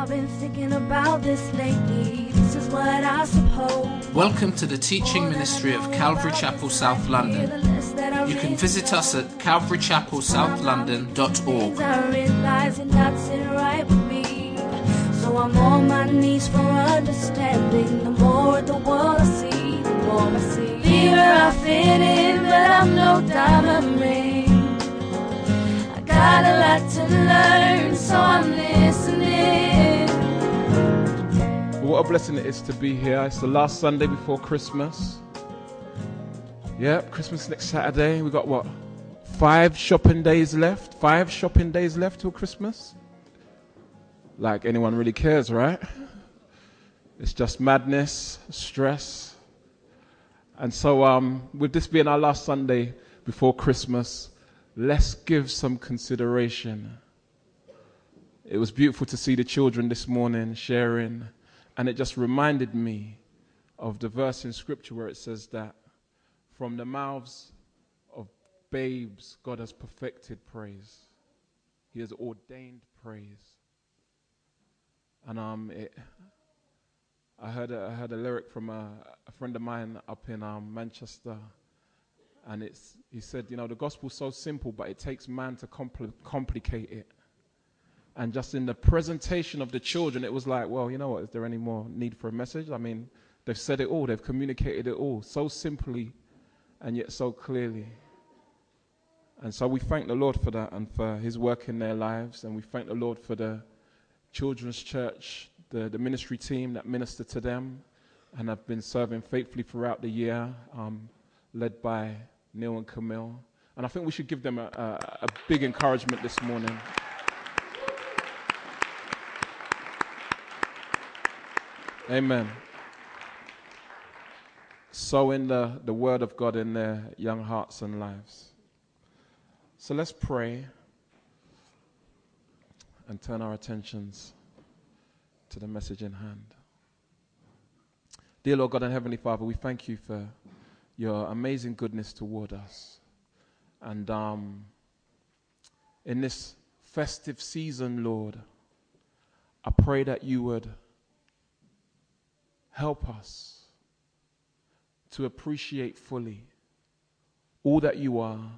I've been thinking about this lately. This is what I suppose. Welcome to the teaching ministry of Calvary Chapel South London. You can visit us at calvarychapelsouth.london.org. I realize not sitting right with me. So I'm on my knees for understanding. The more the world I see, the more I see. I fit in, but I'm no diamond ring. I got a lot to learn, so I'm listening. What a blessing it is to be here. It's the last Sunday before Christmas. Yep, Christmas next Saturday. We got what? Five shopping days left. Five shopping days left till Christmas. Like anyone really cares, right? It's just madness, stress. And so, um, with this being our last Sunday before Christmas, let's give some consideration. It was beautiful to see the children this morning sharing, and it just reminded me of the verse in Scripture where it says that from the mouths of babes, God has perfected praise, He has ordained praise. And um, it, I heard a, I heard a lyric from a, a friend of mine up in um, Manchester, and it's he said, you know, the gospel's so simple, but it takes man to compl- complicate it. And just in the presentation of the children, it was like, well, you know what? Is there any more need for a message? I mean, they've said it all, they've communicated it all so simply and yet so clearly. And so we thank the Lord for that and for His work in their lives, and we thank the Lord for the children's church, the, the ministry team that minister to them and have been serving faithfully throughout the year, um, led by Neil and Camille. And I think we should give them a, a, a big encouragement this morning. Amen. Sowing the, the word of God in their young hearts and lives. So let's pray and turn our attentions to the message in hand. Dear Lord God and Heavenly Father, we thank you for your amazing goodness toward us. And um, in this festive season, Lord, I pray that you would help us to appreciate fully all that you are,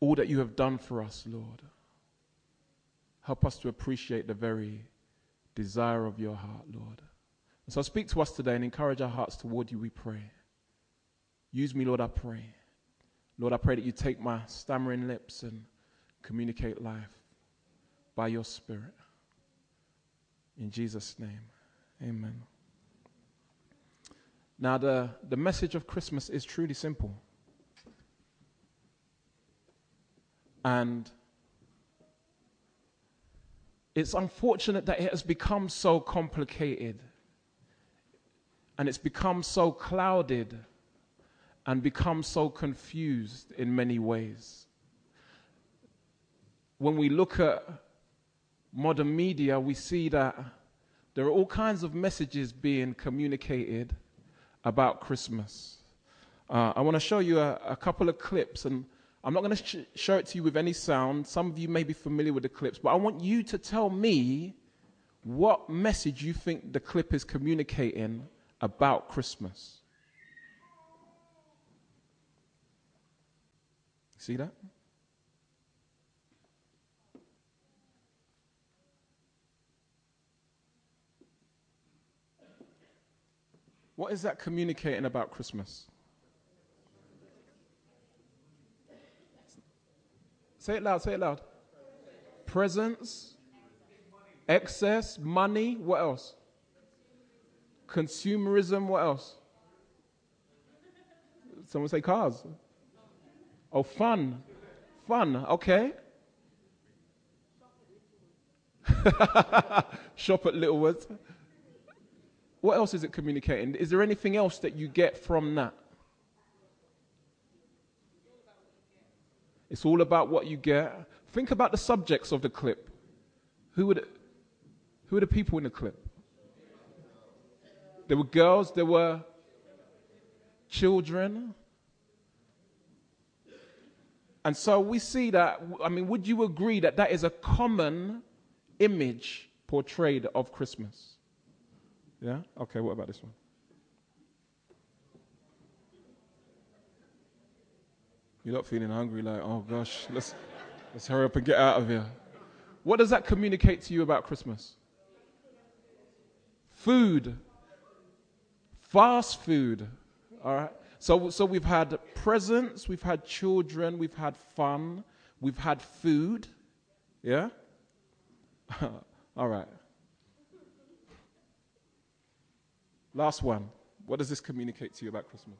all that you have done for us, Lord. Help us to appreciate the very desire of your heart, Lord. And so speak to us today and encourage our hearts toward you, we pray. Use me, Lord, I pray. Lord, I pray that you take my stammering lips and communicate life by your Spirit. In Jesus' name, amen. Now, the, the message of Christmas is truly simple. And it's unfortunate that it has become so complicated and it's become so clouded and become so confused in many ways. When we look at modern media, we see that there are all kinds of messages being communicated about Christmas. Uh, I want to show you a, a, couple of clips, and I'm not going to sh- show it to you with any sound. Some of you may be familiar with the clips, but I want you to tell me what message you think the clip is communicating about Christmas. See that? What is that communicating about Christmas? Say it loud, say it loud. Presents, excess, money, what else? Consumerism, what else? Someone say cars. Oh, fun. Fun, okay. Shop at Littlewoods. What else is it communicating? Is there anything else that you get from that? It's all about what you get. Think about the subjects of the clip. Who would who are the people in the clip? There were girls, there were children. And so we see that, I mean, would you agree that that is a common image portrayed of Christmas? Yeah? Okay, what about this one? You're not feeling hungry, like, oh gosh, let's, let's hurry up and get out of here. What does that communicate to you about Christmas? Food. Fast food. All right? So, so we've had presents, we've had children, we've had fun, we've had food. Yeah? All right. Last one. What does this communicate to you about Christmas?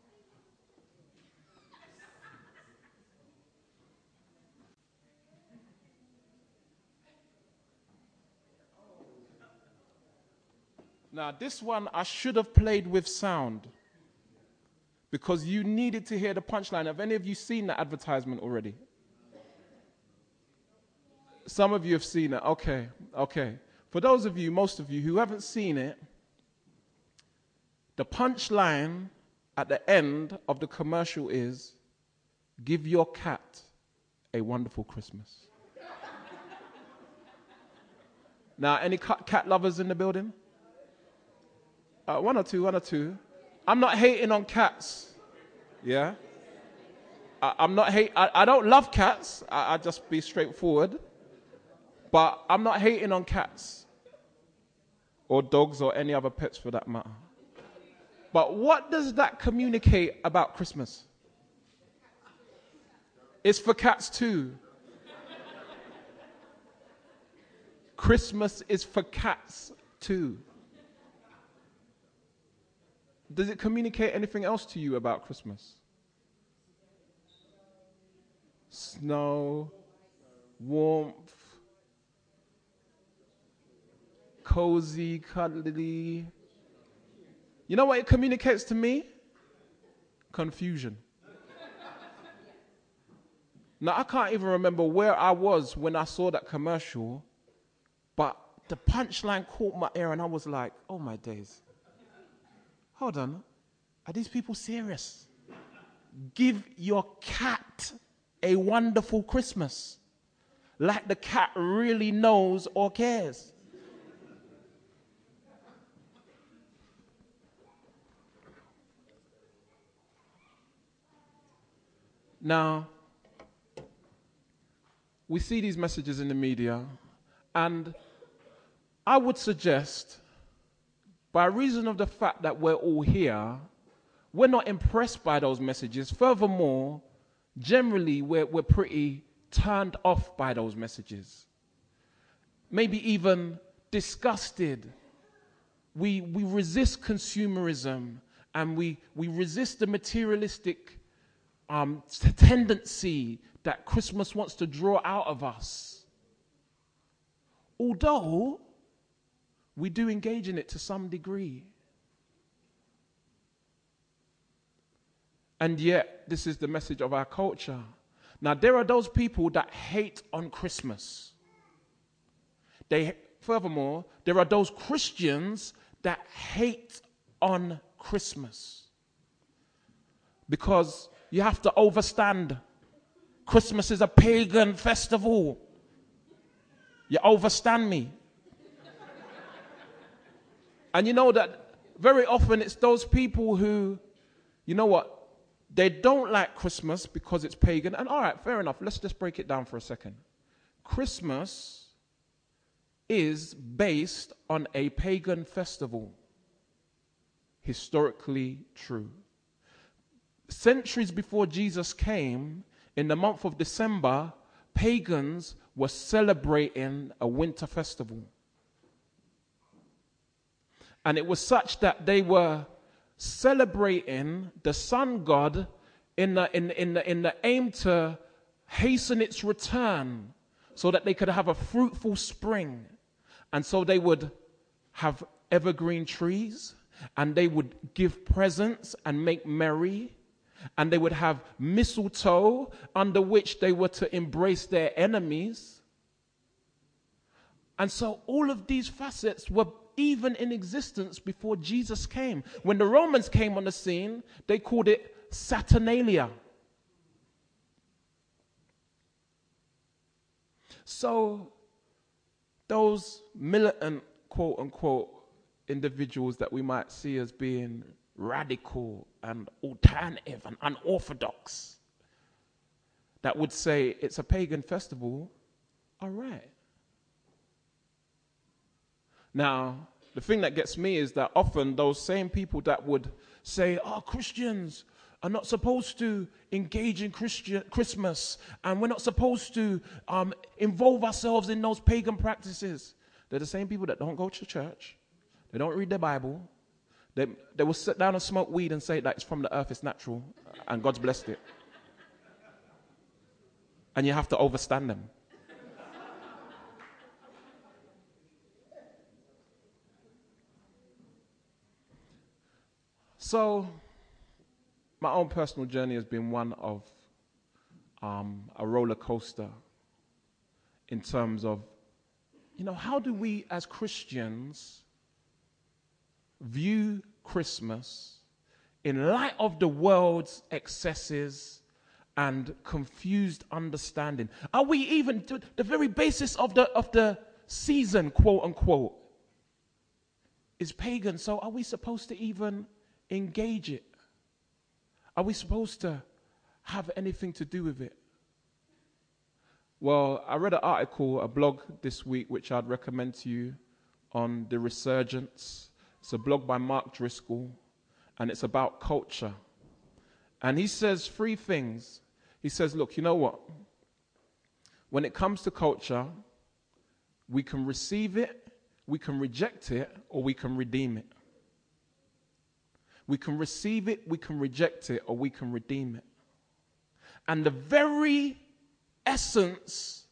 Now, this one I should have played with sound because you needed to hear the punchline. Have any of you seen the advertisement already? Some of you have seen it. Okay, okay. For those of you, most of you who haven't seen it, the punchline at the end of the commercial is give your cat a wonderful Christmas. now, any cat lovers in the building? Uh, one or two, one or two. I'm not hating on cats. Yeah? I, am not hate. I, I, don't love cats. I, I just be straightforward. But I'm not hating on cats or dogs or any other pets for that matter. But what does that communicate about Christmas? It's for cats too. Christmas is for cats too. Does it communicate anything else to you about Christmas? Snow, warmth, cozy, cuddly. You know what it communicates to me? Confusion. now, I can't even remember where I was when I saw that commercial, but the punchline caught my ear and I was like, oh my days. Hold on. Are these people serious? Give your cat a wonderful Christmas. Like the cat really knows or cares. Now, we see these messages in the media, and I would suggest by reason of the fact that we're all here, we're not impressed by those messages. Furthermore, generally, we're, we're pretty turned off by those messages. Maybe even disgusted. We, we resist consumerism and we, we resist the materialistic um, tendency that Christmas wants to draw out of us. Although we do engage in it to some degree. And yet, this is the message of our culture. Now, there are those people that hate on Christmas. They, furthermore, there are those Christians that hate on Christmas. Because you have to overstand Christmas is a pagan festival. You overstand me. And you know that very often it's those people who, you know what, they don't like Christmas because it's pagan. And all right, fair enough. Let's just break it down for a second. Christmas is based on a pagan festival. Historically true. Centuries before Jesus came, in the month of December, pagans were celebrating a winter festival. And it was such that they were celebrating the sun god in the, in, in, the, in the aim to hasten its return so that they could have a fruitful spring. And so they would have evergreen trees and they would give presents and make merry. And they would have mistletoe under which they were to embrace their enemies. And so all of these facets were even in existence before Jesus came. When the Romans came on the scene, they called it Saturnalia. So, those militant, quote unquote, individuals that we might see as being radical and alternative and unorthodox that would say it's a pagan festival, all right. Now, the thing that gets me is that often those same people that would say, oh, Christians are not supposed to engage in Christian, Christmas and we're not supposed to um, involve ourselves in those pagan practices. They're the same people that don't go to church, they don't read the Bible, they, they will sit down and smoke weed and say that it's from the earth, it's natural, and God's blessed it. And you have to overstand them. So, my own personal journey has been one of um, a roller coaster in terms of, you know, how do we as Christians view Christmas in light of the world's excesses and confused understanding? Are we even the very basis of the of the season, quote unquote, is pagan? So are we supposed to even engage it? Are we supposed to have anything to do with it? Well, I read an article, a blog this week, which I'd recommend to you on the resurgence. It's a blog by Mark Driscoll, and it's about culture. And he says three things. He says, Look, you know what? When it comes to culture, we can receive it, we can reject it, or we can redeem it. We can receive it, we can reject it, or we can redeem it. And the very essence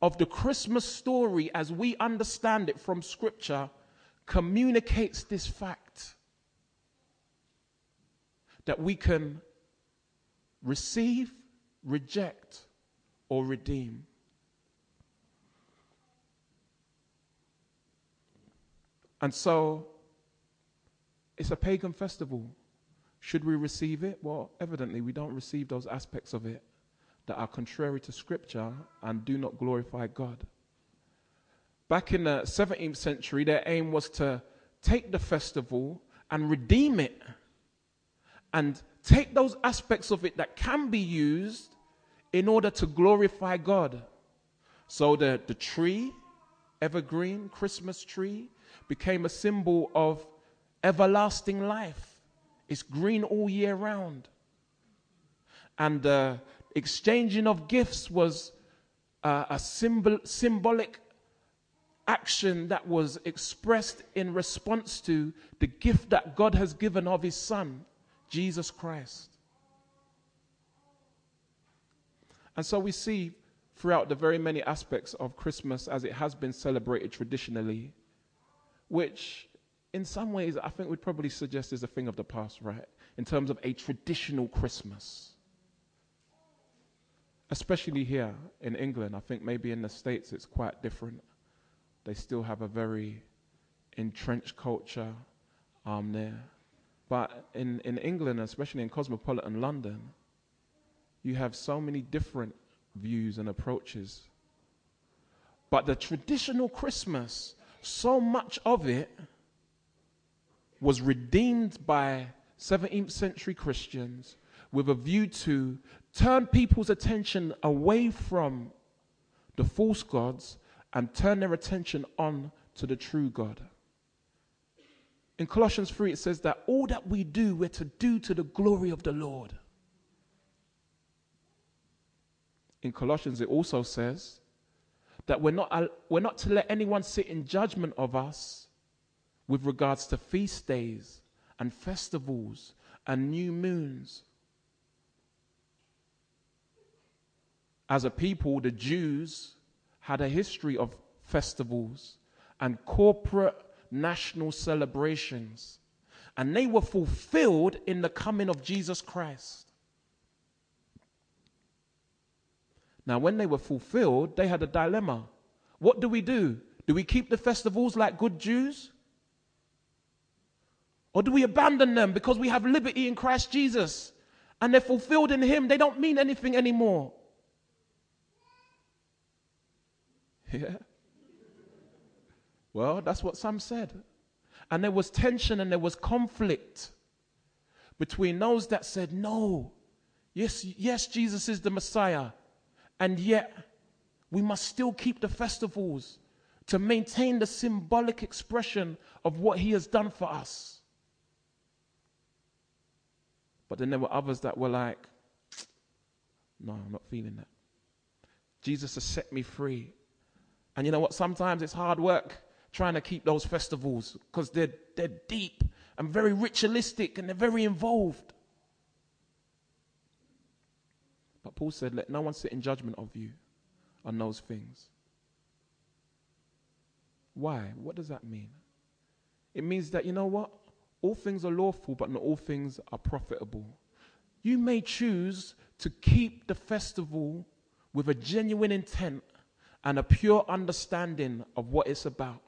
of the Christmas story, as we understand it from Scripture, communicates this fact that we can receive, reject, or redeem. And so it's a pagan festival. Should we receive it? Well, evidently, we don't receive those aspects of it that are contrary to Scripture and do not glorify God. Back in the 17th century, their aim was to take the festival and redeem it and take those aspects of it that can be used in order to glorify God. So the, the tree, evergreen Christmas tree, became a symbol of everlasting life. It's green all year round. And the exchanging of gifts was uh, a symbol, symbolic action that was expressed in response to the gift that God has given of His Son, Jesus Christ. And so we see throughout the very many aspects of Christmas as it has been celebrated traditionally, which in some ways, I think we'd probably suggest is a thing of the past, right? In terms of a traditional Christmas. Especially here in England. I think maybe in the States it's quite different. They still have a very entrenched culture um, there. But in, in England, especially in cosmopolitan London, you have so many different views and approaches. But the traditional Christmas, so much of it was redeemed by 17th century Christians with a view to turn people's attention away from the false gods and turn their attention on to the true God. In Colossians 3, it says that all that we do, we're to do to the glory of the Lord. In Colossians, it also says that we're not, we're not to let anyone sit in judgment of us with regards to feast days and festivals and new moons. As a people, the Jews had a history of festivals and corporate national celebrations, and they were fulfilled in the coming of Jesus Christ. Now, when they were fulfilled, they had a dilemma. What do we do? Do we keep the festivals like good Jews? Or do we abandon them because we have liberty in Christ Jesus and they're fulfilled in Him? They don't mean anything anymore. Yeah. Well, that's what some said. And there was tension and there was conflict between those that said, no, yes, yes, Jesus is the Messiah. And yet, we must still keep the festivals to maintain the symbolic expression of what he has done for us. But then there were others that were like, no, I'm not feeling that. Jesus has set me free. And you know what? Sometimes it's hard work trying to keep those festivals because they're, they're deep and very ritualistic and they're very involved. But Paul said, Let no one sit in judgment of you on those things. Why? What does that mean? It means that, you know what? All things are lawful, but not all things are profitable. You may choose to keep the festival with a genuine intent and a pure understanding of what it's about.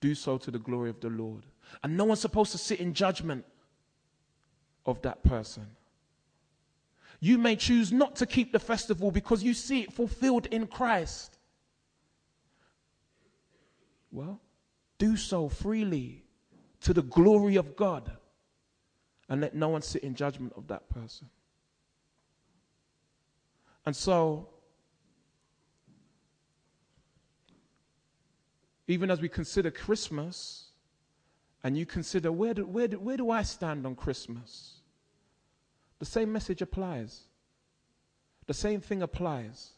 Do so to the glory of the Lord. And no one's supposed to sit in judgment of that person. You may choose not to keep the festival because you see it fulfilled in Christ. Well, do so freely to the glory of God and let no one sit in judgment of that person. And so, even as we consider Christmas, and you consider where do, where, do, where do I stand on Christmas? The same message applies. The same thing applies.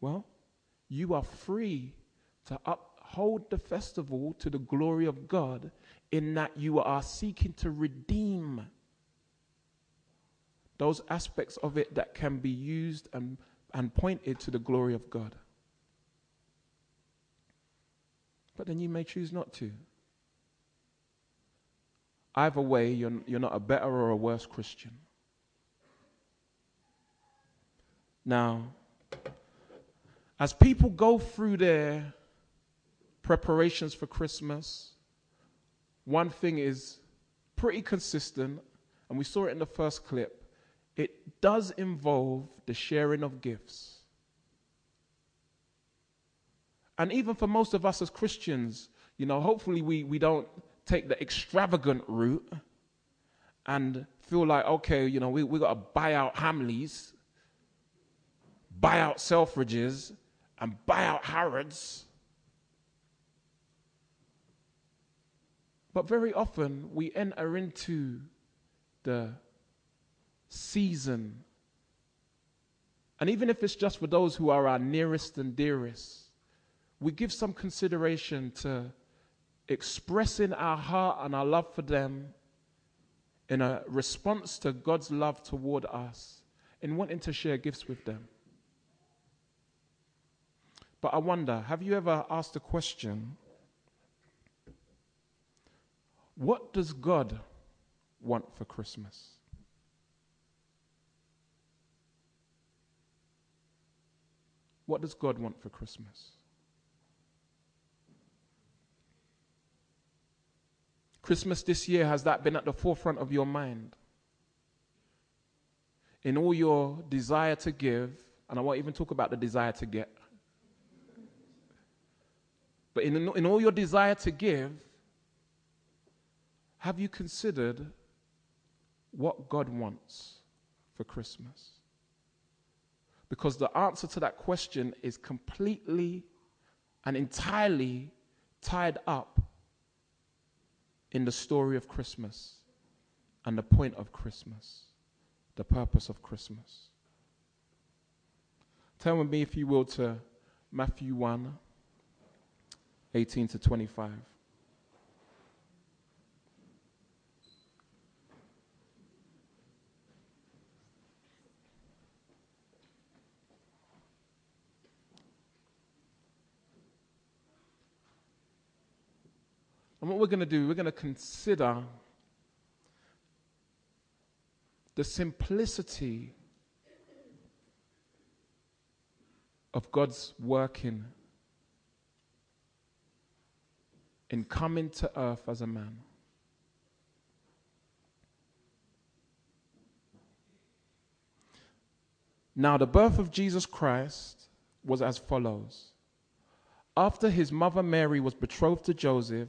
Well, you are free to uphold the festival to the glory of God in that you are seeking to redeem those aspects of it that can be used and, and pointed to the glory of God. But then you may choose not to. Either way, you're, you're not a better or a worse Christian. Now, as people go through their preparations for Christmas, one thing is pretty consistent, and we saw it in the first clip it does involve the sharing of gifts. And even for most of us as Christians, you know, hopefully we, we don't take the extravagant route and feel like, okay, you know, we, we got to buy out Hamleys, buy out Selfridges, and buy out Harrods. But very often we enter into the season. And even if it's just for those who are our nearest and dearest, we give some consideration to expressing our heart and our love for them in a response to God's love toward us, in wanting to share gifts with them. But I wonder have you ever asked the question what does God want for Christmas? What does God want for Christmas? Christmas this year, has that been at the forefront of your mind? In all your desire to give, and I won't even talk about the desire to get, but in, in all your desire to give, have you considered what God wants for Christmas? Because the answer to that question is completely and entirely tied up in the story of Christmas and the point of Christmas, the purpose of Christmas. Turn with me, if you will, to Matthew 1 18 to 25. And what we're going to do, we're going to consider the simplicity of God's working in coming to earth as a man. Now, the birth of Jesus Christ was as follows After his mother Mary was betrothed to Joseph,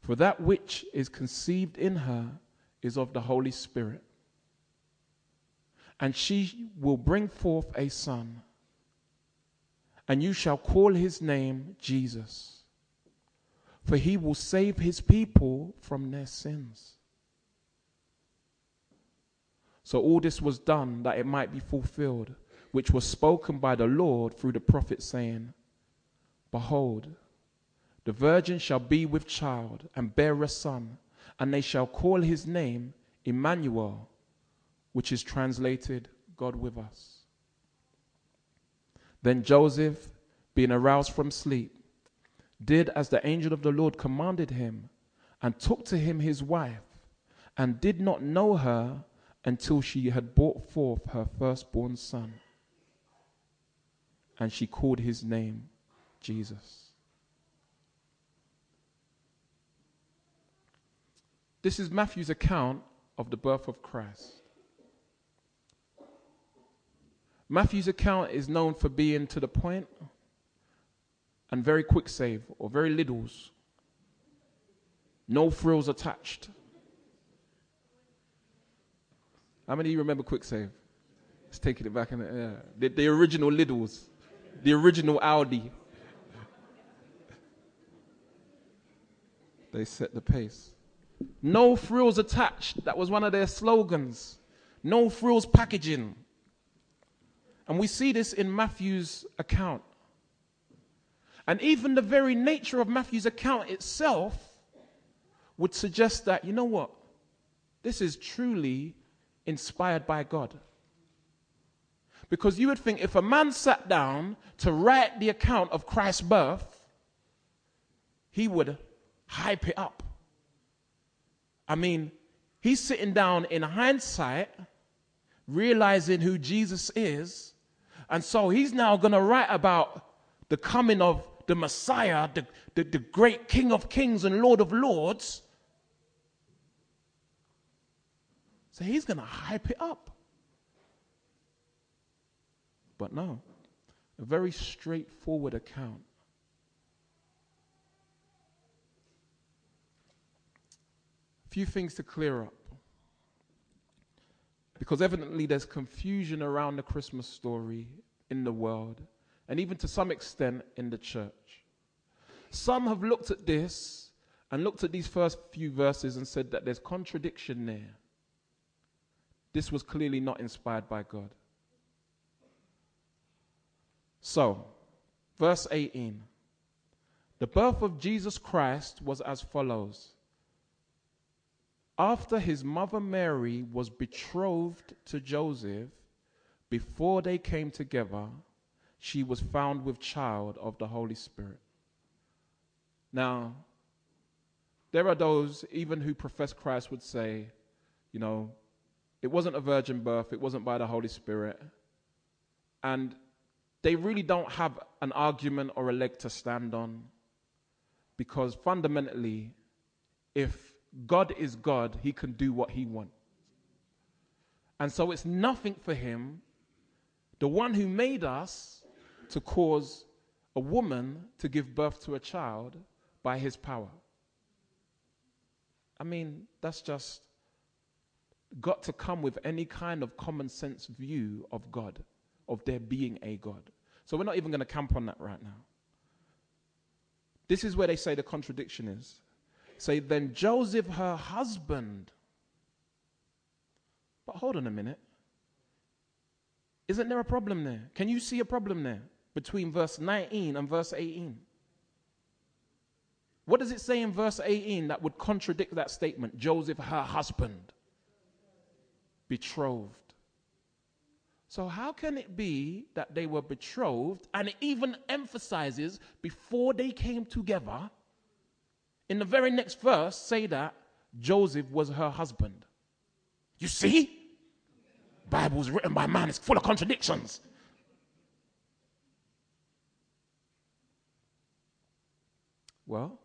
for that which is conceived in her is of the Holy Spirit. And she will bring forth a son, and you shall call his name Jesus, for he will save his people from their sins. So all this was done that it might be fulfilled, which was spoken by the Lord through the prophet, saying, Behold, the virgin shall be with child and bear a son, and they shall call his name Emmanuel, which is translated God with us. Then Joseph, being aroused from sleep, did as the angel of the Lord commanded him, and took to him his wife, and did not know her until she had brought forth her firstborn son. And she called his name Jesus. This is Matthew's account of the birth of Christ. Matthew's account is known for being to the point and very Kwik Save or very littles. No frills attached. How many of you remember Kwik Save? Let's take it back in the, the, the original Lidls, the original Aldi. They set the pace. No frills attached. That was one of their slogans. No frills packaging. And we see this in Matthew's account. And even the very nature of Matthew's account itself would suggest that, you know what? This is truly inspired by God. Because you would think if a man sat down to write the account of Christ's birth, he would hype it up. I mean, he's sitting down in hindsight, realizing who Jesus is, and so he's now going to write about the coming of the Messiah, the, the, the great King of Kings and Lord of Lords So he's going to hype it up. But no, a very straightforward account. Few things to clear up. Because evidently there's confusion around the Christmas story in the world, and even to some extent in the church. Some have looked at this and looked at these first few verses and said that there's contradiction there. This was clearly not inspired by God. So, verse 18 The birth of Jesus Christ was as follows. After his mother Mary was betrothed to Joseph, before they came together, she was found with child of the Holy Spirit. Now, there are those, even who profess Christ, would say, you know, it wasn't a virgin birth, it wasn't by the Holy Spirit. And they really don't have an argument or a leg to stand on because fundamentally, if God is God, he can do what he wants. And so it's nothing for him, the one who made us, to cause a woman to give birth to a child by his power. I mean, that's just got to come with any kind of common sense view of God, of there being a God. So we're not even going to camp on that right now. This is where they say the contradiction is. Say, then Joseph, her husband. But hold on a minute. Isn't there a problem there? Can you see a problem there between verse 19 and verse 18? What does it say in verse 18 that would contradict that statement? Joseph, her husband betrothed. So, how can it be that they were betrothed? And it even emphasizes before they came together, in the very next verse, say that Joseph was her husband. You see? Bible's written by man, it's full of contradictions. Well,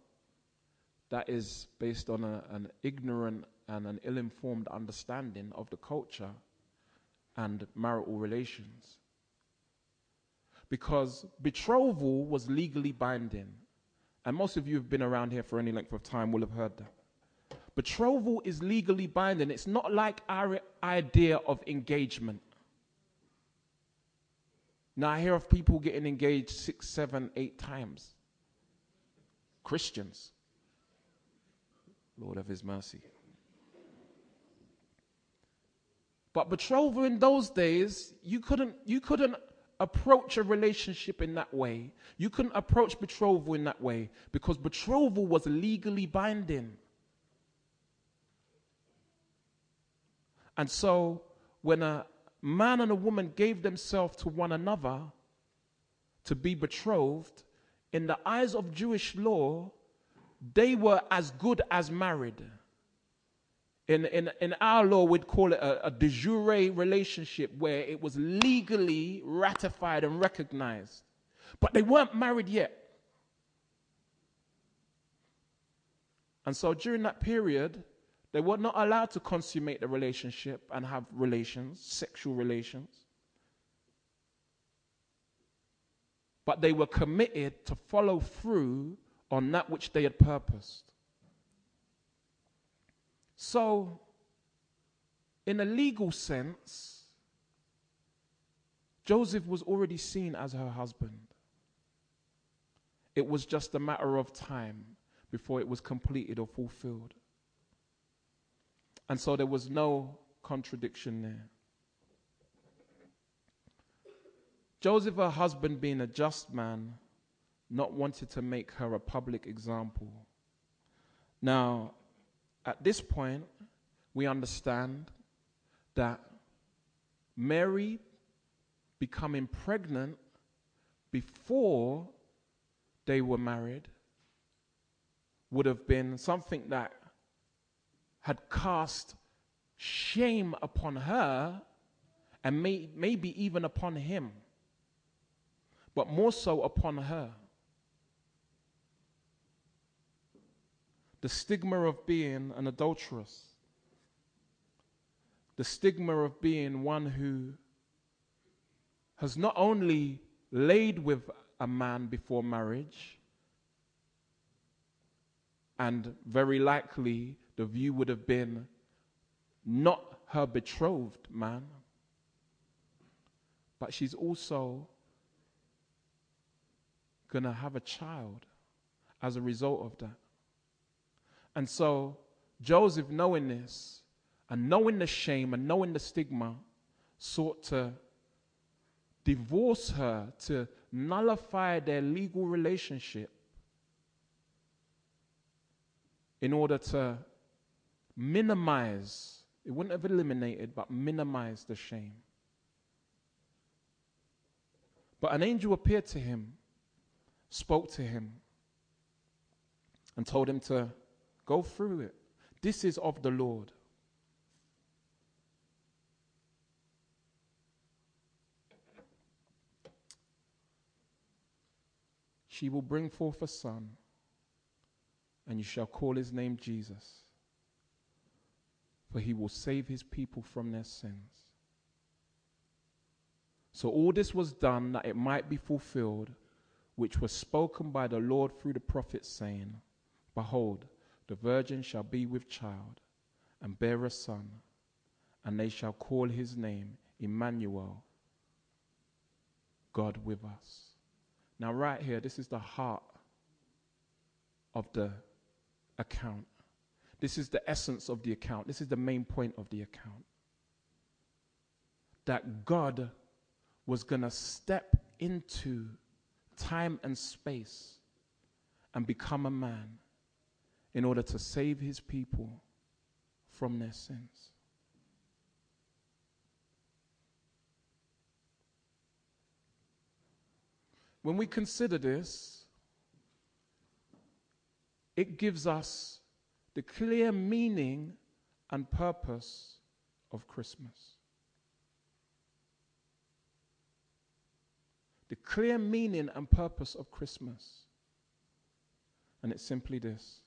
that is based on a, an ignorant and an ill informed understanding of the culture and marital relations. Because betrothal was legally binding. And most of you have been around here for any length of time will have heard that. Betrothal is legally binding. It's not like our idea of engagement. Now, I hear of people getting engaged six, seven, eight times. Christians. Lord of His mercy. But betrothal in those days, you couldn't, you couldn't approach a relationship in that way. You couldn't approach betrothal in that way because betrothal was legally binding. And so, when a man and a woman gave themselves to one another to be betrothed, in the eyes of Jewish law, they were as good as married. In, in, in our law, we'd call it a, a de jure relationship where it was legally ratified and recognized. But they weren't married yet. And so during that period, they were not allowed to consummate the relationship and have relations, sexual relations. But they were committed to follow through on that which they had purposed. So, in a legal sense, Joseph was already seen as her husband. It was just a matter of time before it was completed or fulfilled. And so there was no contradiction there. Joseph, her husband, being a just man, not wanted to make her a public example. Now, at this point, we understand that Mary becoming pregnant before they were married would have been something that had cast shame upon her and may, maybe even upon him, but more so upon her. The stigma of being an adulteress, the stigma of being one who has not only laid with a man before marriage, and very likely the view would have been not her betrothed man, but she's also going to have a child as a result of that. And so Joseph, knowing this, and knowing the shame and knowing the stigma, sought to divorce her, to nullify their legal relationship in order to minimize, it wouldn't have eliminated, but minimize the shame. But an angel appeared to him, spoke to him, and told him to Go through it. This is of the Lord. She will bring forth a son, and you shall call his name Jesus, for he will save his people from their sins. So all this was done that it might be fulfilled, which was spoken by the Lord through the prophet, saying, Behold, the virgin shall be with child and bear a son, and they shall call his name Emmanuel, God with us. Now, right here, this is the heart of the account. This is the essence of the account. This is the main point of the account. That God was going to step into time and space and become a man in order to save his people from their sins. When we consider this, it gives us the clear meaning and purpose of Christmas. The clear meaning and purpose of Christmas. And it's simply this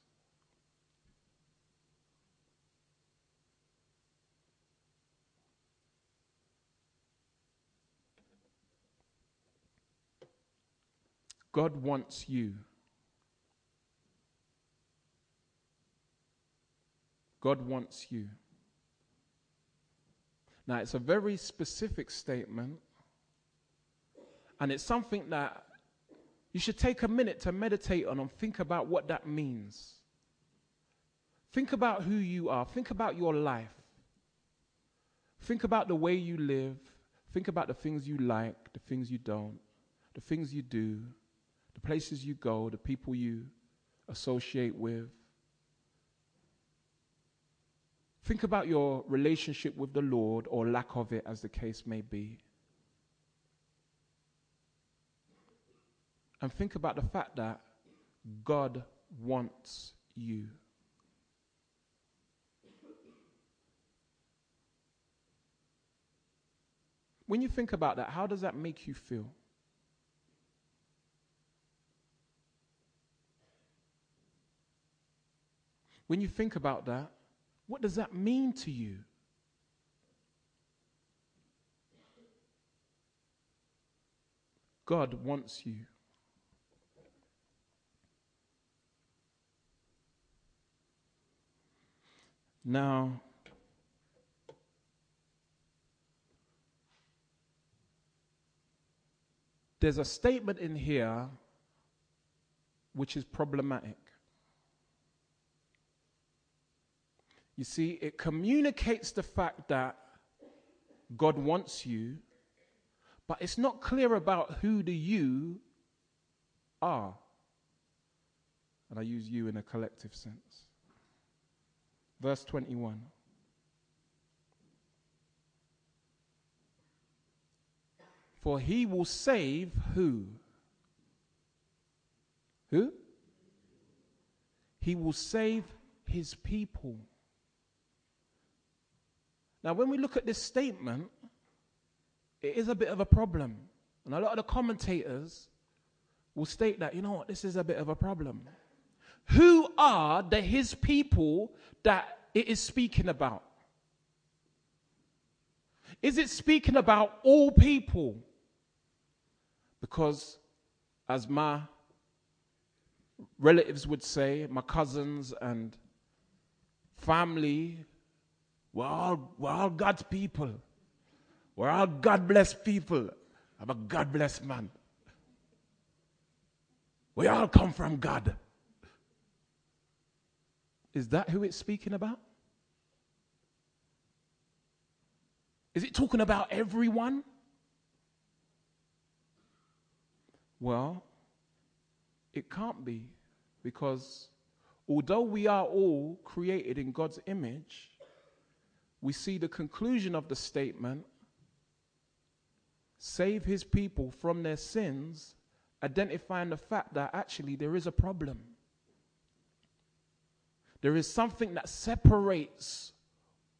God wants you. God wants you. Now, it's a very specific statement, and it's something that you should take a minute to meditate on and think about what that means. Think about who you are, think about your life, think about the way you live, think about the things you like, the things you don't, the things you do, places you go, the people you associate with. Think about your relationship with the Lord or lack of it, as the case may be. And think about the fact that God wants you. When you think about that, how does that make you feel? When you think about that, what does that mean to you? God wants you. Now, there's a statement in here which is problematic. You see, it communicates the fact that God wants you, but it's not clear about who the you are. And I use you in a collective sense. Verse 21. For he will save who? Who? He will save his people. Now, when we look at this statement, it is a bit of a problem. And a lot of the commentators will state that, you know what, this is a bit of a problem. Who are the his people that it is speaking about? Is it speaking about all people? Because, as my relatives would say, my cousins and family we're all, we're all God's people. We're all God blessed people. I'm a God blessed man. We all come from God. Is that who it's speaking about? Is it talking about everyone? Well, it can't be because although we are all created in God's image, we see the conclusion of the statement save his people from their sins, identifying the fact that actually there is a problem. There is something that separates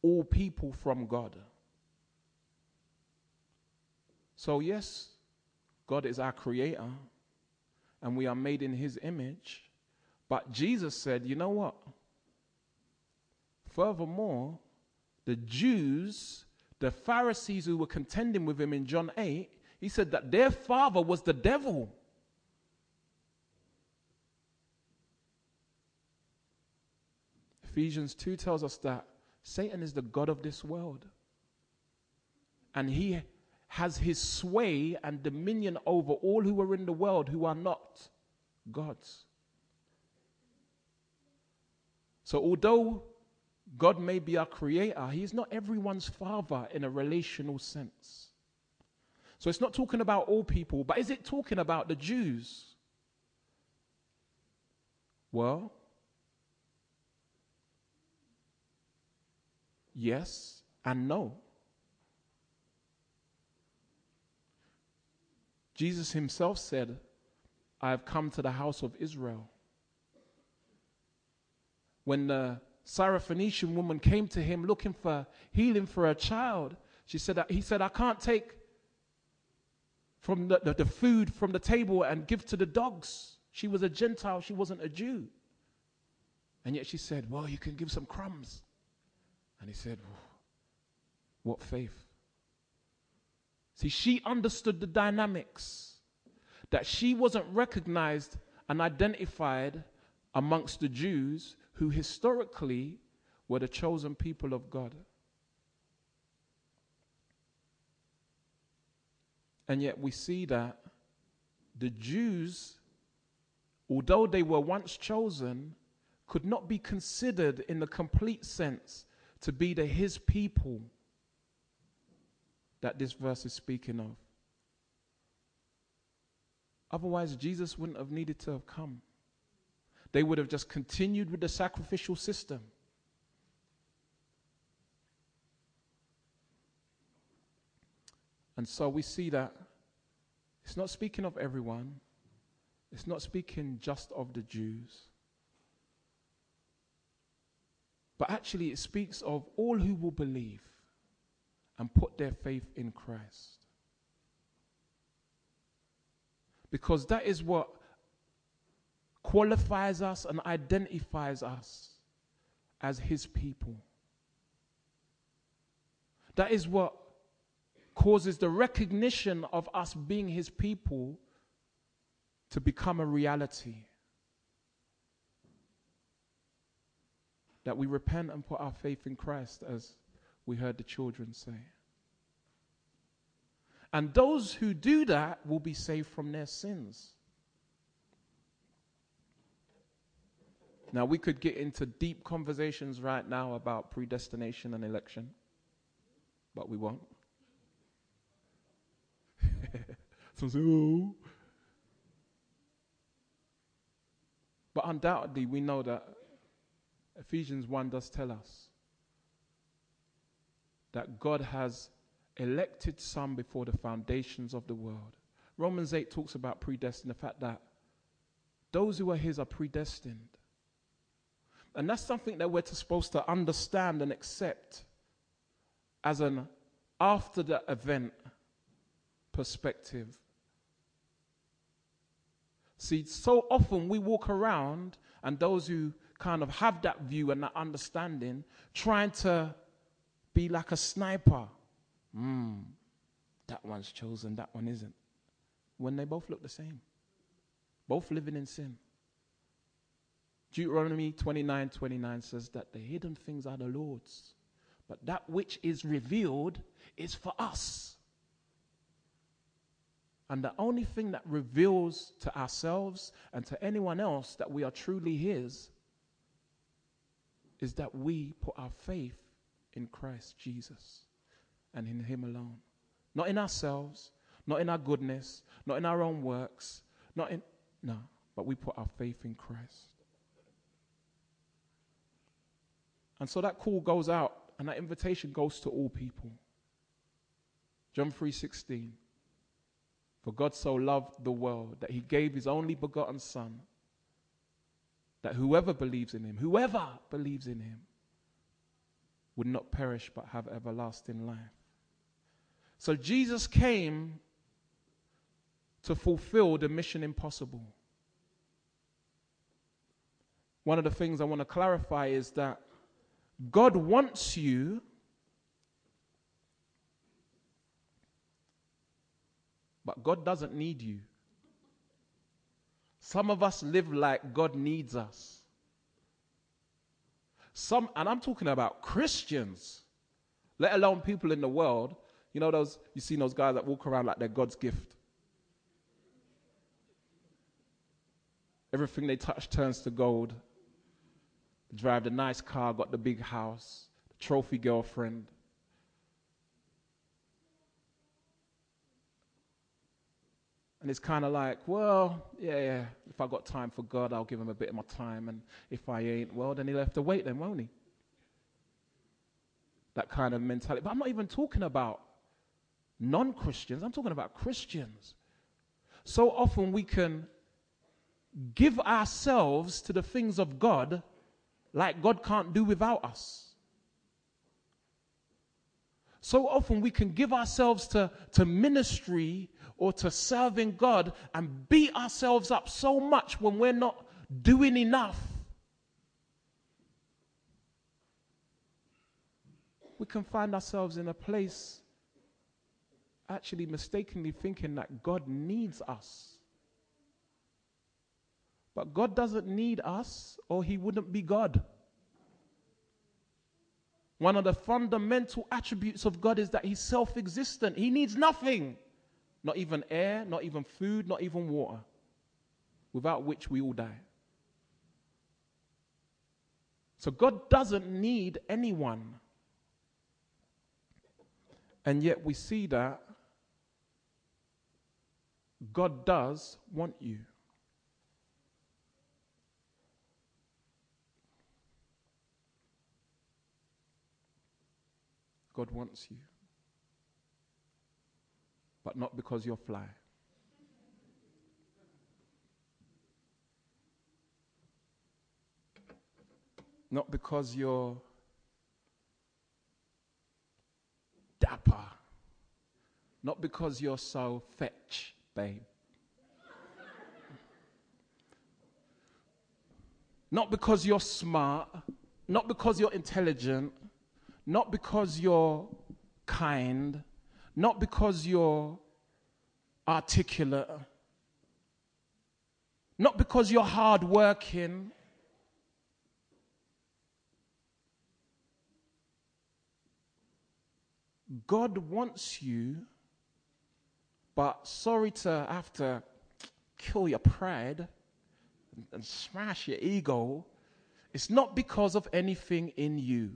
all people from God. So, yes, God is our creator and we are made in his image. But Jesus said, you know what? Furthermore, the Jews, the Pharisees who were contending with him in John 8, he said that their father was the devil. Ephesians 2 tells us that Satan is the God of this world. And he has his sway and dominion over all who are in the world who are not God's. So, although God may be our creator, He is not everyone's father in a relational sense. So it's not talking about all people, but is it talking about the Jews? Well, yes and no. Jesus himself said I have come to the house of Israel. When the Syrophoenician woman came to him looking for healing for her child, she said, he said, I can't take from the, the, the food from the table and give to the dogs. She was a Gentile, she wasn't a Jew. And yet she said, Well, you can give some crumbs. And he said, What faith? See, she understood the dynamics that she wasn't recognized and identified amongst the Jews who historically were the chosen people of God. And yet we see that the Jews, although they were once chosen, could not be considered in the complete sense to be the his people that this verse is speaking of. Otherwise, Jesus wouldn't have needed to have come. They would have just continued with the sacrificial system. And so we see that it's not speaking of everyone, it's not speaking just of the Jews. But actually, it speaks of all who will believe and put their faith in Christ. Because that is what qualifies us and identifies us as His people. That is what causes the recognition of us being His people to become a reality. That we repent and put our faith in Christ, as we heard the children say. And those who do that will be saved from their sins. Now, we could get into deep conversations right now about predestination and election, but we won't. Some say, oh. But undoubtedly, we know that Ephesians 1 does tell us that God has elected some before the foundations of the world. Romans 8 talks about predestined, the fact that those who are His are predestined. And that's something that we're supposed to understand and accept as an after the event perspective. See, so often we walk around, and those who kind of have that view and that understanding, trying to be like a sniper. Hmm, that one's chosen, that one isn't. When they both look the same, both living in sin. Deuteronomy 29 29 says that the hidden things are the Lord's, but that which is revealed is for us. And the only thing that reveals to ourselves and to anyone else that we are truly His is that we put our faith in Christ Jesus and in Him alone. Not in ourselves, not in our goodness, not in our own works, not in, no, but we put our faith in Christ. And so that call goes out and that invitation goes to all people. John 3:16 For God so loved the world that he gave his only begotten son that whoever believes in him whoever believes in him would not perish but have everlasting life. So Jesus came to fulfill the mission impossible. One of the things I want to clarify is that God wants you but God doesn't need you. Some of us live like God needs us. Some, and I'm talking about Christians, let alone people in the world. You know those you see those guys that walk around like they're God's gift. Everything they touch turns to gold. Drive the nice car, got the big house, the trophy girlfriend. And it's kind of like, well, yeah, yeah, if I got time for God, I'll give him a bit of my time. And if I ain't, well, then he'll have to wait then, won't he? That kind of mentality. But I'm not even talking about non Christians, I'm talking about Christians. So often we can give ourselves to the things of God like God can't do without us. So often we can give ourselves to, to ministry or to serving God and beat ourselves up so much when we're not doing enough. We can find ourselves in a place actually mistakenly thinking that God needs us. But God doesn't need us, or He wouldn't be God. One of the fundamental attributes of God is that He's self existent. He needs nothing, not even air, not even food, not even water, without which we all die. So God doesn't need anyone. And yet we see that God does want you. God wants you. But not because you're fly. Not because you're dapper. Not because you're so fetch, babe. not because you're smart. Not because you're intelligent not because you're kind, not because you're articulate, not because you're hardworking. God wants you, but sorry to have to kill your pride and smash your ego. It's not because of anything in you.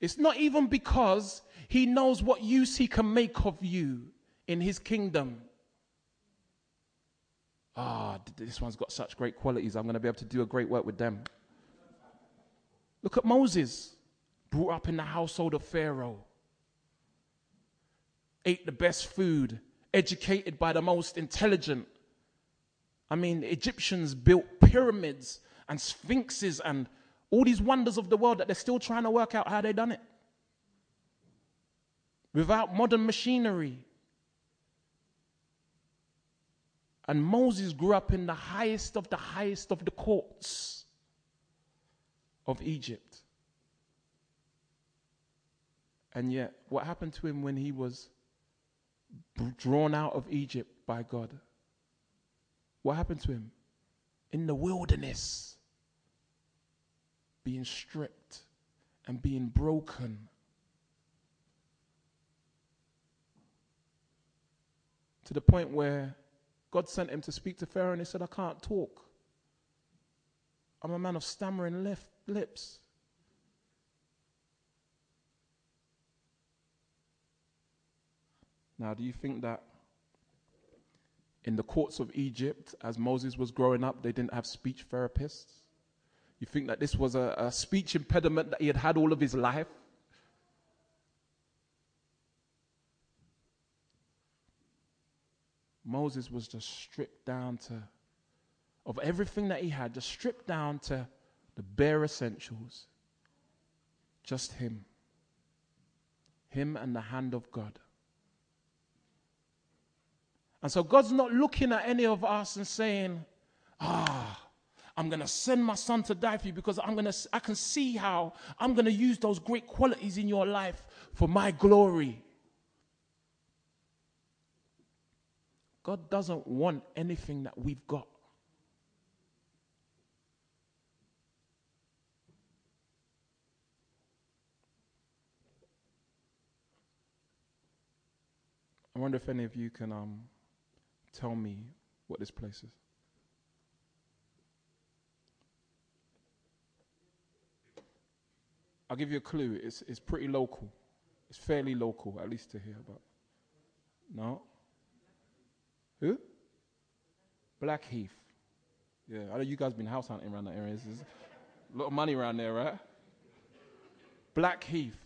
It's not even because he knows what use he can make of you in his kingdom. Ah, this one's got such great qualities. I'm going to be able to do a great work with them. Look at Moses, brought up in the household of Pharaoh, ate the best food, educated by the most intelligent. I mean, Egyptians built pyramids and sphinxes and all these wonders of the world that they're still trying to work out how they done it. Without modern machinery. And Moses grew up in the highest of the highest of the courts of Egypt. And yet, what happened to him when he was drawn out of Egypt by God? What happened to him? In the wilderness being stripped and being broken. To the point where God sent him to speak to Pharaoh and he said, I can't talk. I'm a man of stammering lip, lips. Now, do you think that in the courts of Egypt, as Moses was growing up, they didn't have speech therapists? You think that this was a, a speech impediment that he had had all of his life? Moses was just stripped down to, of everything that he had, just stripped down to the bare essentials. Just him. Him and the hand of God. And so God's not looking at any of us and saying, ah, I'm going to send my son to die for you because I'm going to, I can see how I'm going to use those great qualities in your life for my glory. God doesn't want anything that we've got. I wonder if any of you can um, tell me what this place is. I'll give you a clue. It's, it's pretty local. It's fairly local, at least to here. But no. Who? Blackheath. Yeah, I know you guys been house hunting around that area. There's a lot of money around there, right? Blackheath.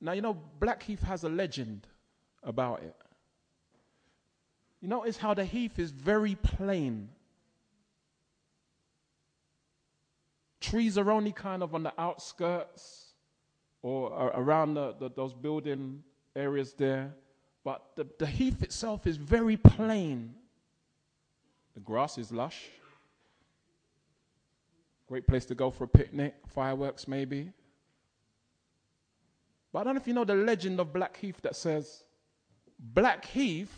Now, you know, Blackheath has a legend about it. You notice how the heath is very plain. Trees are only kind of on the outskirts or around the, the, those building areas there. But the, the heath itself is very plain. The grass is lush. Great place to go for a picnic, fireworks maybe. But I don't know if you know the legend of Blackheath that says Blackheath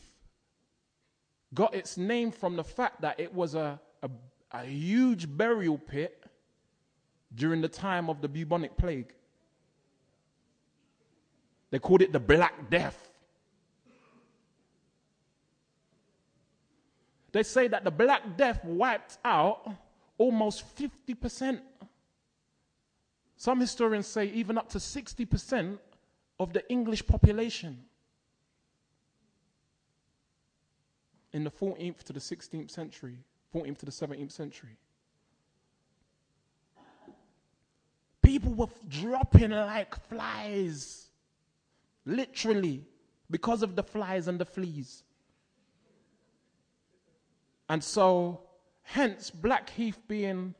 got its name from the fact that it was a, a, a huge burial pit during the time of the bubonic plague. They called it the Black Death. They say that the Black Death wiped out almost 50%. Some historians say even up to 60% of the English population in the 14th to the 16th century, 14th to the 17th century. People were dropping like flies, literally, because of the flies and the fleas. And so, hence, Blackheath being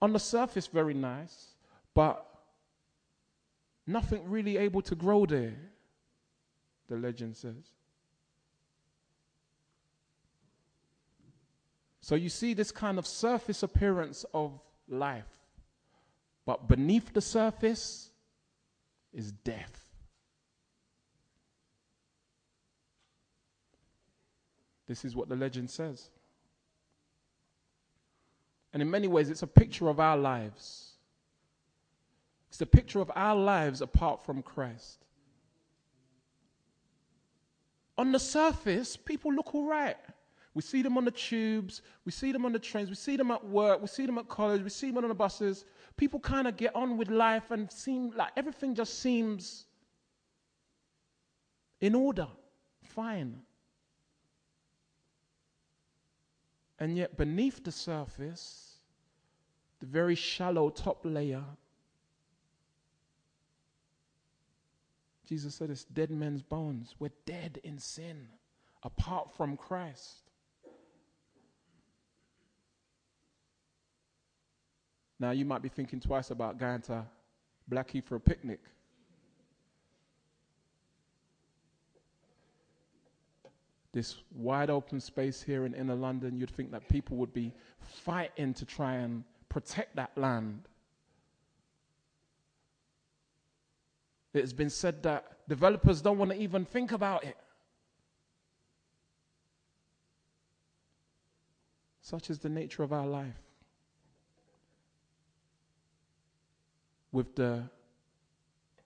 on the surface very nice, but nothing really able to grow there, the legend says. So you see this kind of surface appearance of life, but beneath the surface is death. This is what the legend says. And in many ways, it's a picture of our lives. It's a picture of our lives apart from Christ. On the surface, people look all right. We see them on the tubes, we see them on the trains, we see them at work, we see them at college, we see them on the buses. People kind of get on with life and seem like everything just seems in order, fine. And yet, beneath the surface, the very shallow top layer, Jesus said it's dead men's bones. We're dead in sin apart from Christ. Now, you might be thinking twice about going to Blackheath for a picnic. this wide open space here in inner London, you'd think that people would be fighting to try and protect that land. It has been said that developers don't want to even think about it. Such is the nature of our life. With the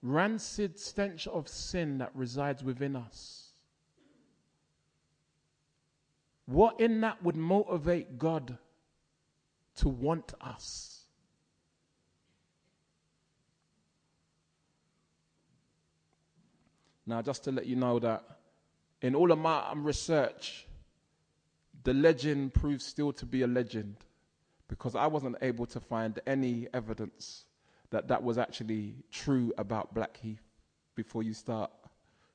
rancid stench of sin that resides within us what in that would motivate God to want us? Now, just to let you know that in all of my um, research, the legend proves still to be a legend because I wasn't able to find any evidence that that was actually true about Blackheath before you start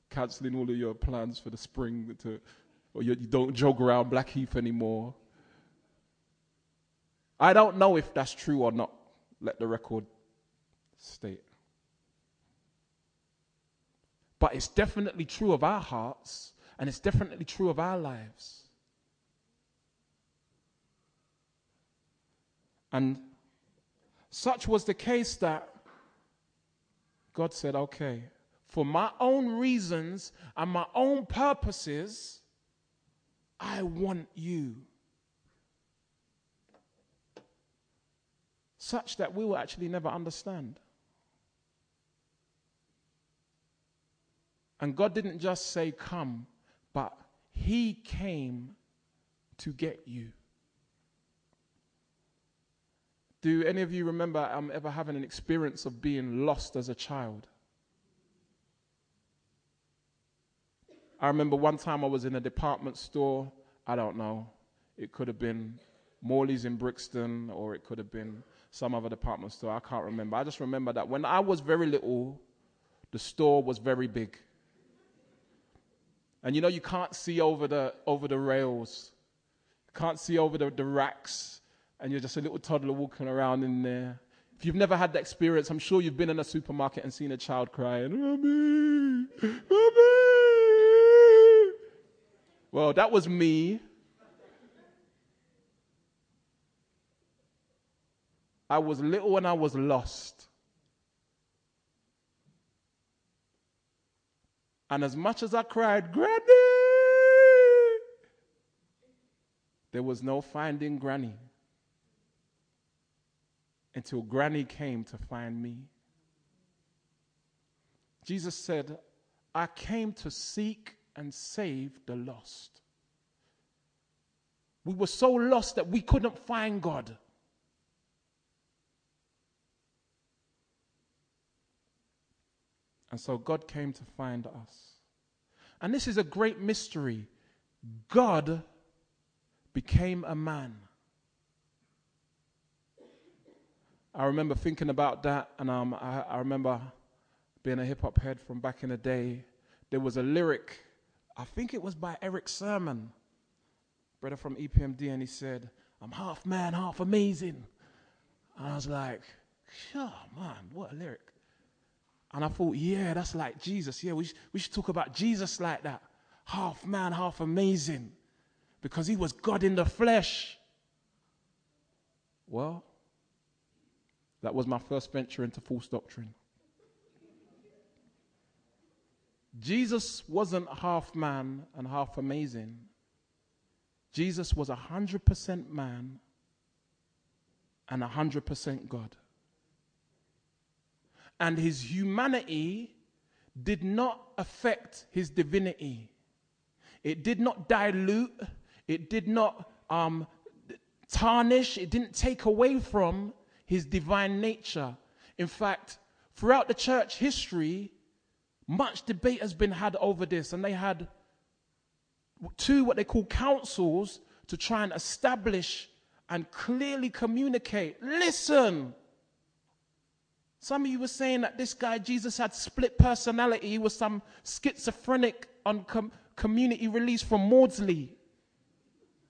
cancelling all of your plans for the spring to or you, you don't jog around Blackheath anymore. I don't know if that's true or not. Let the record state. But it's definitely true of our hearts, and it's definitely true of our lives. And such was the case that God said, okay, for my own reasons and my own purposes, I want you. Such that we will actually never understand. And God didn't just say, Come, but He came to get you. Do any of you remember um, ever having an experience of being lost as a child? I remember one time I was in a department store. I don't know. It could have been Morley's in Brixton or it could have been some other department store. I can't remember. I just remember that when I was very little, The store was very big. And you know, you can't see over the, over the rails, can't see over the, the racks, and you're just a little toddler walking around in there. If you've never had that experience, I'm sure you've been in a supermarket and seen a child crying, Mommy, Mommy. Well, that was me. I was little and I was lost. And as much as I cried, Granny, there was no finding Granny until Granny came to find me. Jesus said, I came to seek and save the lost. We were so lost that we couldn't find God. And so God came to find us. And this is a great mystery. God became a man. I remember thinking about that, and um, I, I remember being a hip hop head from back in the day. There was a lyric, I think it was by Erick Sermon, brother from EPMD, and he said, I'm half man, half amazing. And I was like, sure, man, what a lyric. And I thought, yeah, that's like Jesus. Yeah, we, sh- we should talk about Jesus like that. Half man, half amazing. Because he was God in the flesh. Well, that was my first venture into false doctrine. Jesus wasn't half man and half amazing. Jesus was 100% man and 100% God and his humanity did not affect his divinity. It did not dilute, it did not um, tarnish, it didn't take away from his divine nature. In fact, throughout the church history, much debate has been had over this, and they had two what they call councils to try and establish and clearly communicate listen, some of you were saying that this guy, Jesus, had split personality. He was some schizophrenic on com- community release from Maudsley.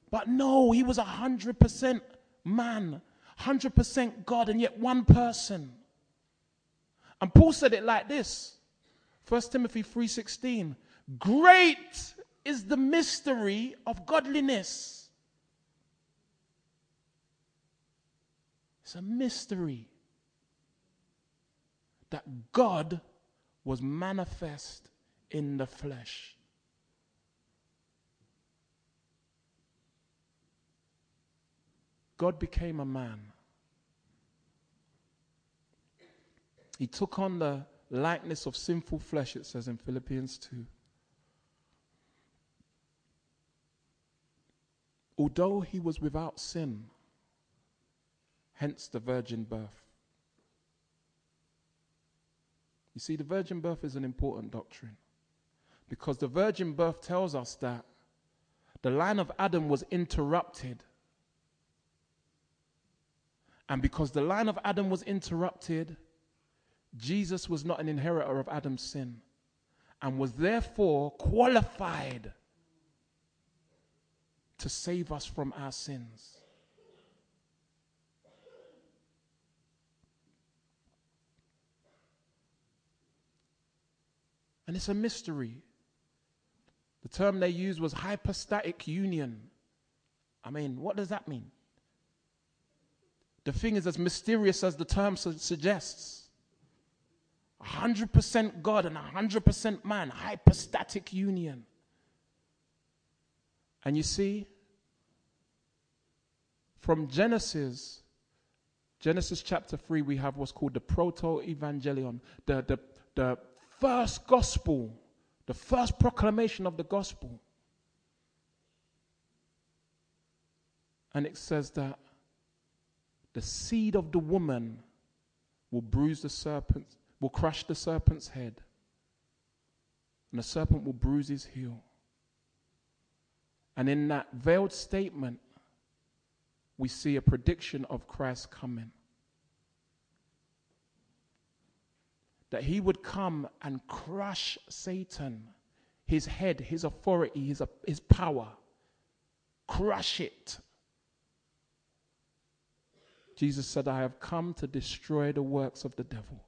But no, he was 100% man, 100% God, and yet one person. And Paul said it like this 1 Timothy 3:16 Great is the mystery of godliness. It's a mystery that God was manifest in the flesh. God became a man. He took on the likeness of sinful flesh, it says in Philippians 2. Although he was without sin, hence the virgin birth. You see, the virgin birth is an important doctrine because the virgin birth tells us that the line of Adam was interrupted. And because the line of Adam was interrupted, Jesus was not an inheritor of Adam's sin and was therefore qualified to save us from our sins. And it's a mystery. The term they used was hypostatic union. I mean, what does that mean? The thing is as mysterious as the term su- suggests. 100% God and 100% man, hypostatic union. And you see, from Genesis, Genesis chapter 3, we have what's called the proto evangelion, the, the, the first gospel, the first proclamation of the gospel. And it says that the seed of the woman will bruise the serpent, will crush the serpent's head, and the serpent will bruise his heel. And in that veiled statement, we see a prediction of Christ coming. that he would come and crush Satan, his head, his authority, his, his power, crush it. Jesus said, I have come to destroy the works of the devil.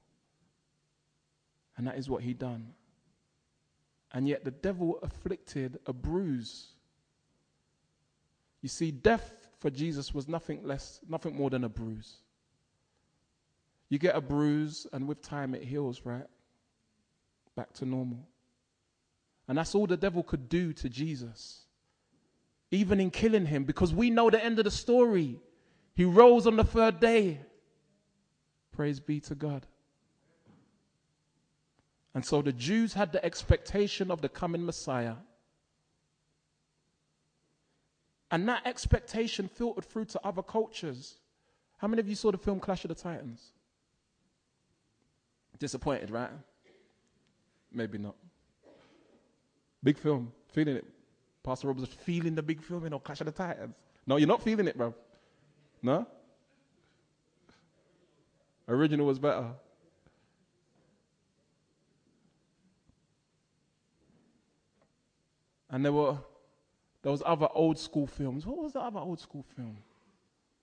And that is what he done. And yet the devil afflicted a bruise. You see, death for Jesus was nothing less, nothing more than a bruise. You get a bruise, and with time it heals, right? Back to normal. And that's all the devil could do to Jesus, even in killing him, because we know the end of the story. He rose on the third day. Praise be to God. And so the Jews had the expectation of the coming Messiah. And that expectation filtered through to other cultures. How many of you saw the film Clash of the Titans? Disappointed, right? Maybe not. Big film, feeling it. Pastor Rob was feeling the big film, you know, Clash of the Titans. No, you're not feeling it, bro. No? Original was better. And there were those other old school films. What was the other old school film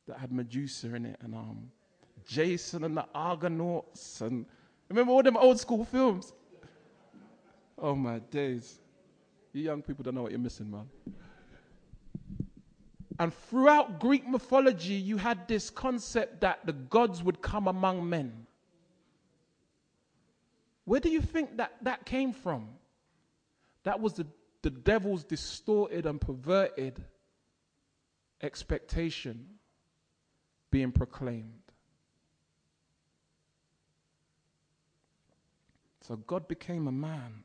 that had Medusa in it and um, Jason and the Argonauts and remember all them old school films? Oh my days. You young people don't know what you're missing, man. And throughout Greek mythology, you had this concept that the gods would come among men. Where do you think that that came from? That was the the devil's distorted and perverted expectation being proclaimed. So God became a man.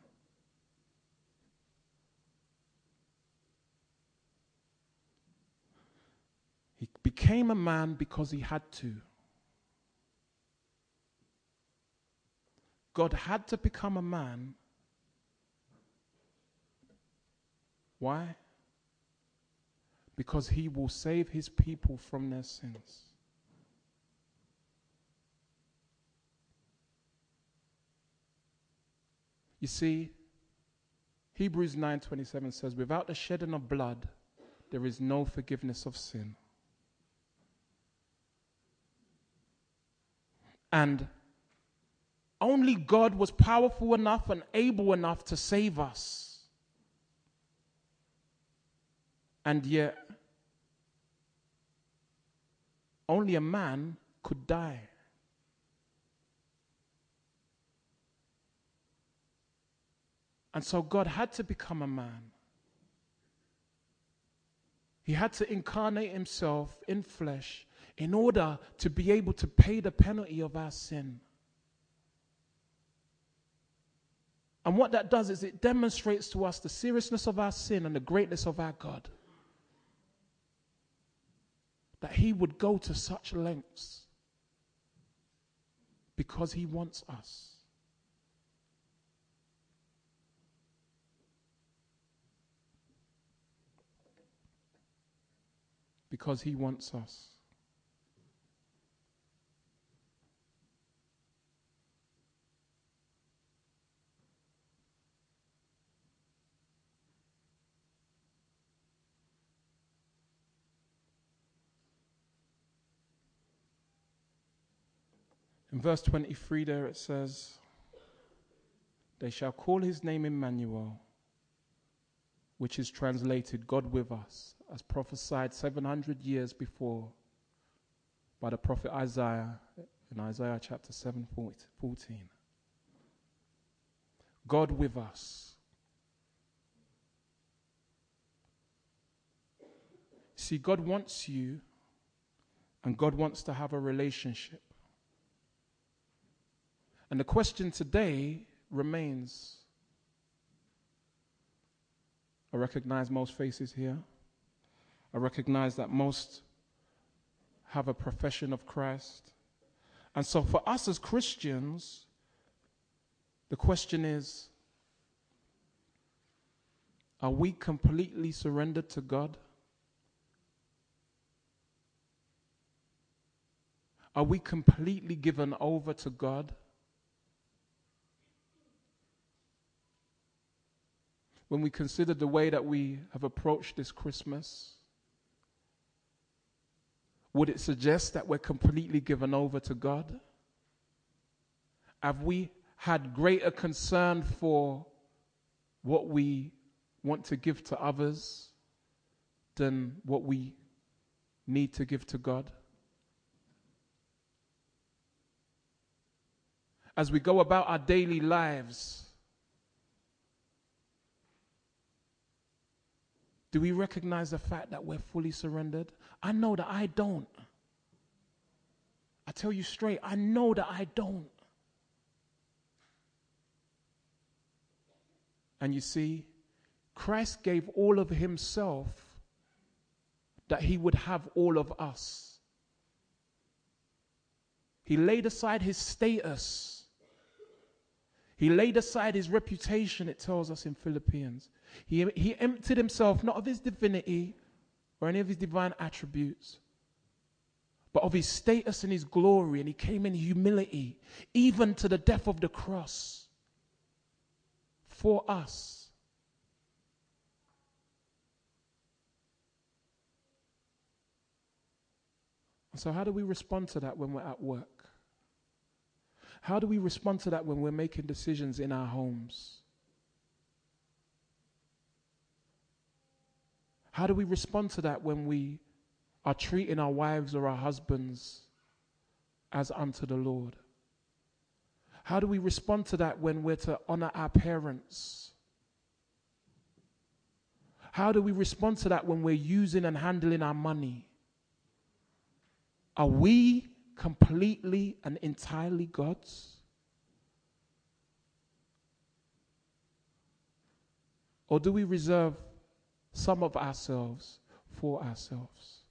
Became a man because he had to. God had to become a man Why? Because he will save his people from their sins. You see, Hebrews 9:27 says without the shedding of blood there is no forgiveness of sin. And only God was powerful enough and able enough to save us. And yet, only a man could die. And so God had to become a man. He had to incarnate himself in flesh in order to be able to pay the penalty of our sin. And what that does is it demonstrates to us the seriousness of our sin and the greatness of our God that he would go to such lengths because he wants us. Because he wants us. In verse 23, there it says, They shall call his name Emmanuel, which is translated God with us, as prophesied 700 years before by the prophet Isaiah in Isaiah chapter 7 14. God with us. See, God wants you, and God wants to have a relationship. And the question today remains I recognize most faces here. I recognize that most have a profession of Christ. And so, for us as Christians, the question is are we completely surrendered to God? Are we completely given over to God? When we consider the way that we have approached this Christmas? Would it suggest that we're completely given over to God? Have we had greater concern for what we want to give to others than what we need to give to God? As we go about our daily lives, do we recognize the fact that we're fully surrendered? I know that I don't. I tell you straight, I know that I don't. And you see, Christ gave all of himself that he would have all of us. He laid aside his status. He laid aside his reputation, it tells us in Philippians. He, he emptied himself not of his divinity or any of his divine attributes, but of his status and his glory. And he came in humility, even to the death of the cross for us. So, how do we respond to that when we're at work? How do we respond to that when we're making decisions in our homes? How do we respond to that when we are treating our wives or our husbands as unto the Lord? How do we respond to that when we're to honor our parents? How do we respond to that when we're using and handling our money? Are we completely and entirely God's? Or do we reserve some of ourselves for ourselves?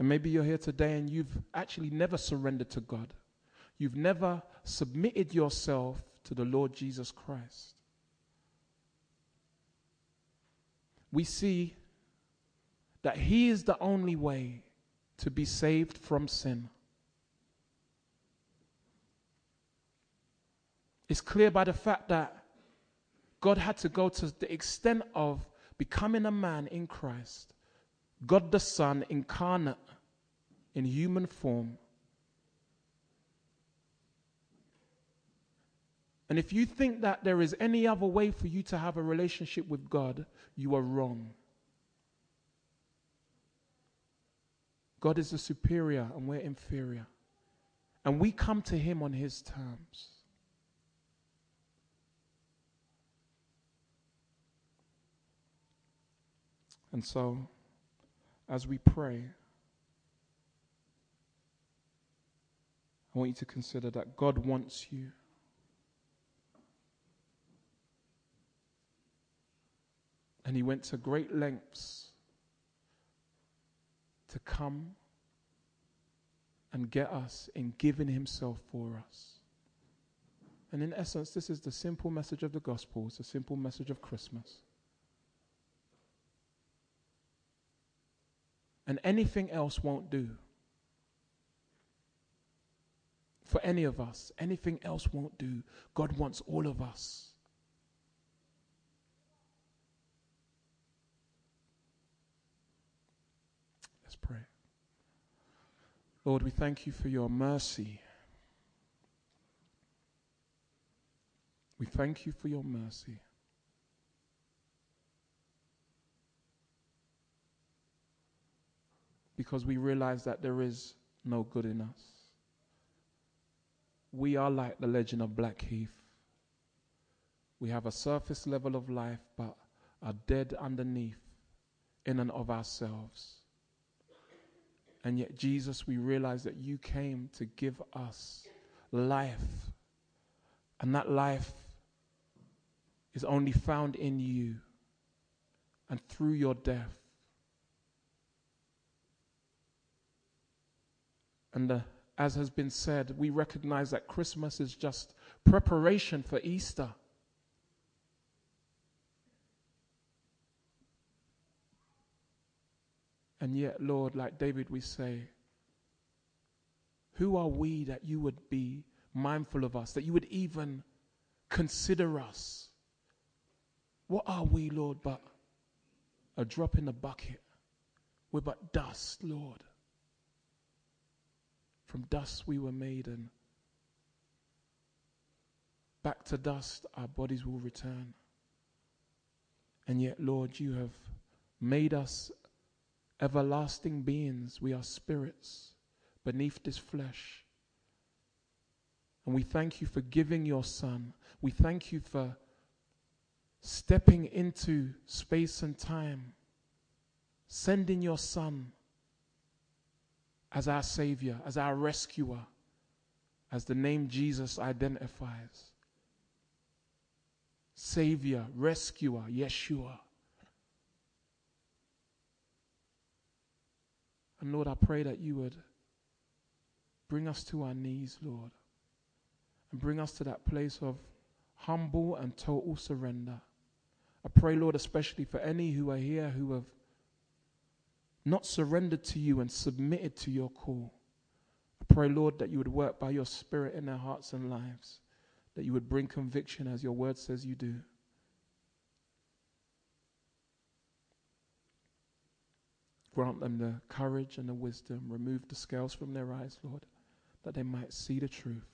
And maybe you're here today and you've actually never surrendered to God. You've never submitted yourself to the Lord Jesus Christ. We see that He is the only way to be saved from sin. It's clear by the fact that God had to go to the extent of becoming a man in Christ God the Son incarnate in human form. And if you think that there is any other way for you to have a relationship with God, you are wrong. God is the superior and we're inferior. And we come to Him on His terms. And so, as we pray, I want you to consider that God wants you. And He went to great lengths to come and get us in giving Himself for us. And in essence, this is the simple message of the gospel, it's a simple message of Christmas. And anything else won't do. For any of us, anything else won't do. God wants all of us. Let's pray. Lord, we thank you for your mercy. We thank you for your mercy. Because we realize that there is no good in us. We are like the legend of Blackheath. We have a surface level of life, but are dead underneath in and of ourselves. And yet, Jesus, we realize that you came to give us life. And that life is only found in you and through your death. And uh, as has been said, we recognize that Christmas is just preparation for Easter. And yet, Lord, like David, we say, Who are we that you would be mindful of us, that you would even consider us? What are we, Lord, but a drop in the bucket? We're but dust, Lord. From dust we were made, and back to dust our bodies will return. And yet, Lord, you have made us everlasting beings. We are spirits beneath this flesh. And we thank you for giving your Son. We thank you for stepping into space and time, sending your Son as our Savior, as our rescuer, as the name Jesus identifies. Savior, rescuer, Yeshua. And Lord, I pray that you would bring us to our knees, Lord, and bring us to that place of humble and total surrender. I pray, Lord, especially for any who are here who have not surrendered to you and submitted to your call. I pray, Lord, that you would work by your Spirit in their hearts and lives, that you would bring conviction as your word says you do. Grant them the courage and the wisdom. Remove the scales from their eyes, Lord, that they might see the truth.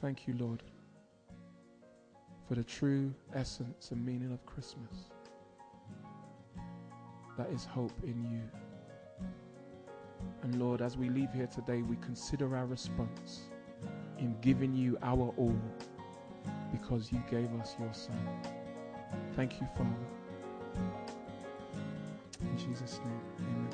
Thank you, Lord, for the true essence and meaning of Christmas. That is hope in you. And Lord, as we leave here today, we consider our response in giving you our all because you gave us your Son. Thank you, Father. In Jesus' name, amen.